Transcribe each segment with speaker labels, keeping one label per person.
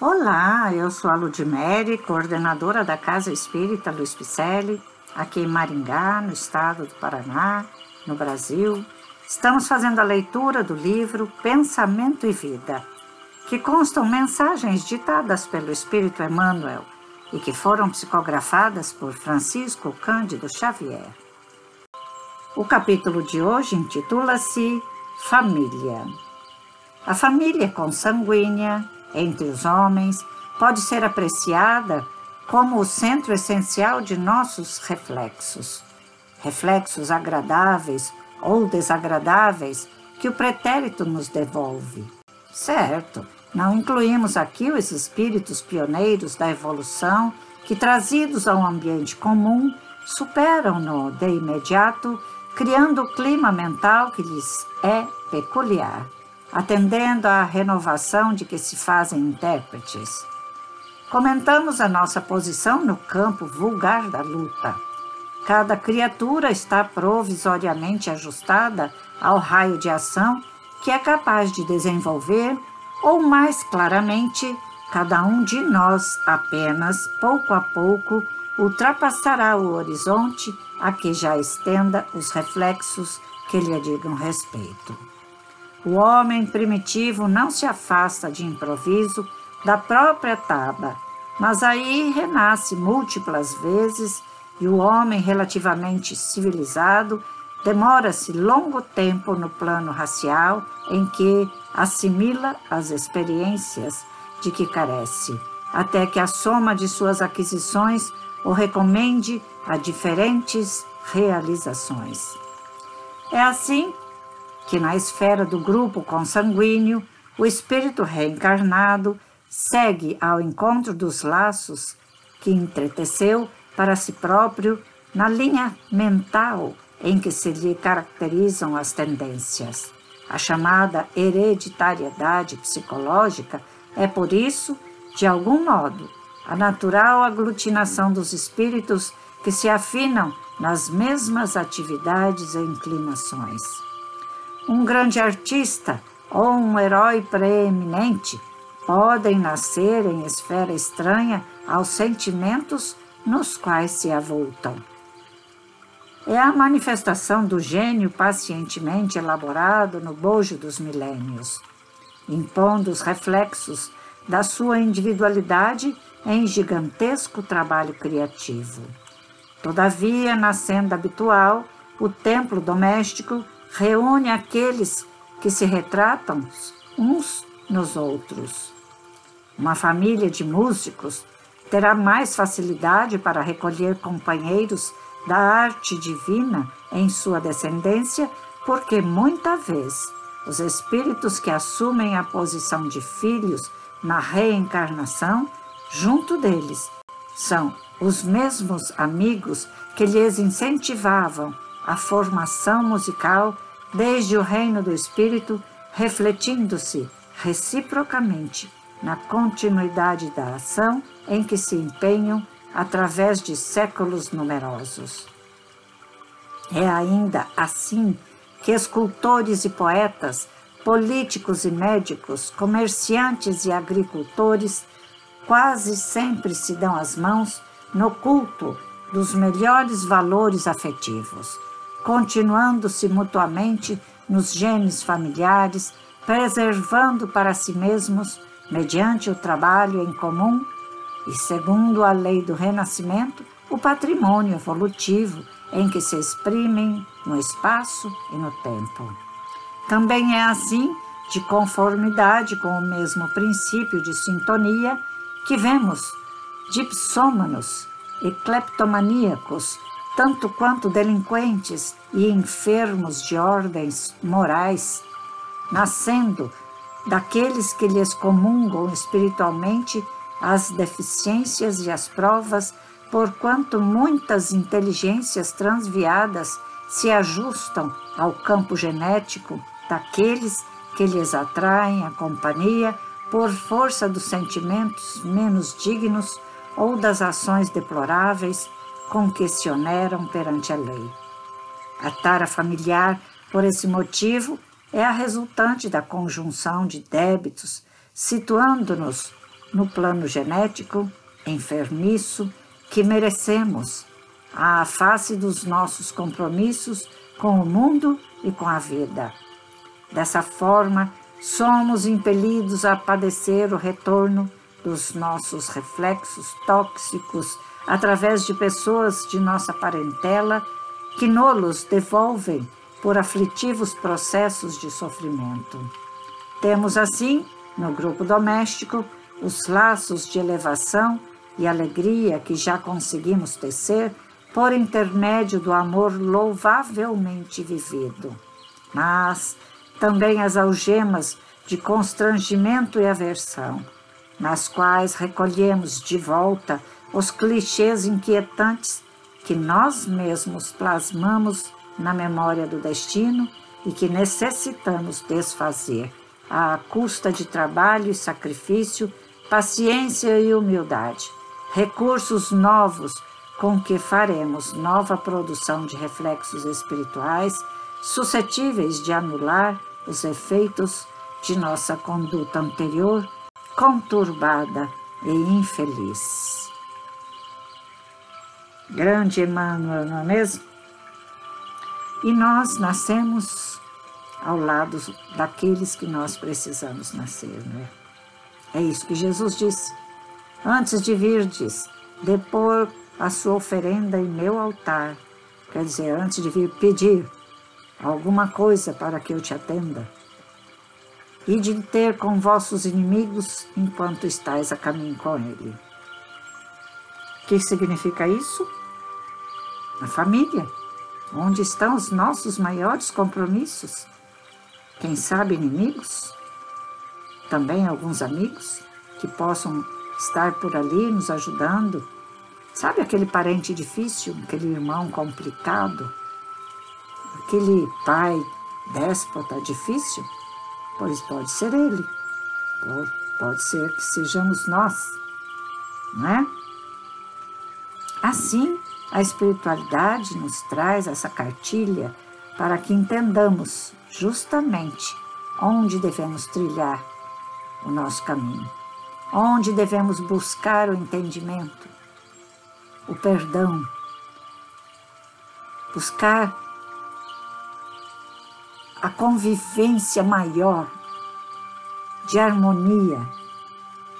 Speaker 1: Olá, eu sou a Ludmere, coordenadora da Casa Espírita Luiz Picelli, aqui em Maringá, no estado do Paraná, no Brasil. Estamos fazendo a leitura do livro Pensamento e Vida, que constam mensagens ditadas pelo Espírito Emmanuel e que foram psicografadas por Francisco Cândido Xavier. O capítulo de hoje intitula-se Família. A família consanguínea entre os homens pode ser apreciada como o centro essencial de nossos reflexos. Reflexos agradáveis ou desagradáveis que o pretérito nos devolve. Certo, não incluímos aqui os espíritos pioneiros da evolução que, trazidos ao ambiente comum, superam-no de imediato, criando o clima mental que lhes é peculiar atendendo à renovação de que se fazem intérpretes. Comentamos a nossa posição no campo vulgar da luta. Cada criatura está provisoriamente ajustada ao raio de ação que é capaz de desenvolver, ou mais claramente, cada um de nós apenas, pouco a pouco, ultrapassará o horizonte a que já estenda os reflexos que lhe digam respeito. O homem primitivo não se afasta de improviso da própria taba, mas aí renasce múltiplas vezes e o homem relativamente civilizado demora-se longo tempo no plano racial em que assimila as experiências de que carece, até que a soma de suas aquisições o recomende a diferentes realizações. É assim que na esfera do grupo consanguíneo, o espírito reencarnado segue ao encontro dos laços que entreteceu para si próprio na linha mental em que se lhe caracterizam as tendências. A chamada hereditariedade psicológica é, por isso, de algum modo, a natural aglutinação dos espíritos que se afinam nas mesmas atividades e inclinações um grande artista ou um herói preeminente podem nascer em esfera estranha aos sentimentos nos quais se avultam. É a manifestação do gênio pacientemente elaborado no bojo dos milênios, impondo os reflexos da sua individualidade em gigantesco trabalho criativo. Todavia, na senda habitual, o templo doméstico reúne aqueles que se retratam uns nos outros. Uma família de músicos terá mais facilidade para recolher companheiros da arte divina em sua descendência, porque muita vez os espíritos que assumem a posição de filhos na reencarnação, junto deles, são os mesmos amigos que lhes incentivavam a formação musical desde o reino do espírito, refletindo-se reciprocamente na continuidade da ação em que se empenham através de séculos numerosos. É ainda assim que escultores e poetas, políticos e médicos, comerciantes e agricultores quase sempre se dão as mãos no culto dos melhores valores afetivos continuando-se mutuamente nos genes familiares, preservando para si mesmos, mediante o trabalho em comum e segundo a lei do renascimento, o patrimônio evolutivo em que se exprimem no espaço e no tempo. Também é assim, de conformidade com o mesmo princípio de sintonia, que vemos dipsômanos e cleptomaníacos tanto quanto delinquentes e enfermos de ordens morais, nascendo daqueles que lhes comungam espiritualmente as deficiências e as provas, porquanto muitas inteligências transviadas se ajustam ao campo genético daqueles que lhes atraem a companhia por força dos sentimentos menos dignos ou das ações deploráveis oneram perante a lei. A tara familiar, por esse motivo, é a resultante da conjunção de débitos, situando-nos no plano genético, enfermiço, que merecemos, à face dos nossos compromissos com o mundo e com a vida. Dessa forma, somos impelidos a padecer o retorno dos nossos reflexos tóxicos através de pessoas de nossa parentela que nos devolvem por aflitivos processos de sofrimento. Temos assim, no grupo doméstico, os laços de elevação e alegria que já conseguimos tecer por intermédio do amor louvavelmente vivido. Mas também as algemas de constrangimento e aversão, nas quais recolhemos de volta os clichês inquietantes que nós mesmos plasmamos na memória do destino e que necessitamos desfazer à custa de trabalho e sacrifício, paciência e humildade, recursos novos com que faremos nova produção de reflexos espirituais suscetíveis de anular os efeitos de nossa conduta anterior conturbada e infeliz. Grande Emmanuel, não é mesmo? E nós nascemos ao lado daqueles que nós precisamos nascer, não é? É isso que Jesus disse. Antes de virdes, depor a sua oferenda em meu altar. Quer dizer, antes de vir pedir alguma coisa para que eu te atenda. E de ter com vossos inimigos enquanto estáis a caminho com ele. O que significa isso? A família onde estão os nossos maiores compromissos? Quem sabe inimigos? Também alguns amigos que possam estar por ali nos ajudando. Sabe aquele parente difícil, aquele irmão complicado, aquele pai déspota difícil? Pois pode ser ele, pode ser que sejamos nós, não é? Assim, a espiritualidade nos traz essa cartilha para que entendamos justamente onde devemos trilhar o nosso caminho, onde devemos buscar o entendimento, o perdão, buscar a convivência maior de harmonia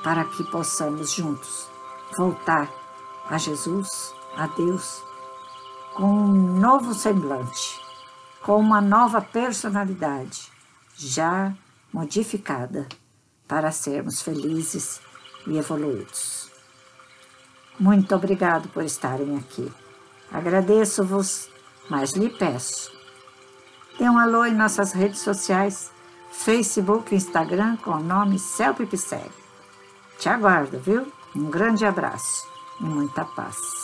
Speaker 1: para que possamos juntos voltar a Jesus a Deus com um novo semblante, com uma nova personalidade, já modificada para sermos felizes e evoluídos. Muito obrigado por estarem aqui. Agradeço-vos, mas lhe peço. Dê um alô em nossas redes sociais, Facebook e Instagram com o nome Celpe. Te aguardo, viu? Um grande abraço e muita paz.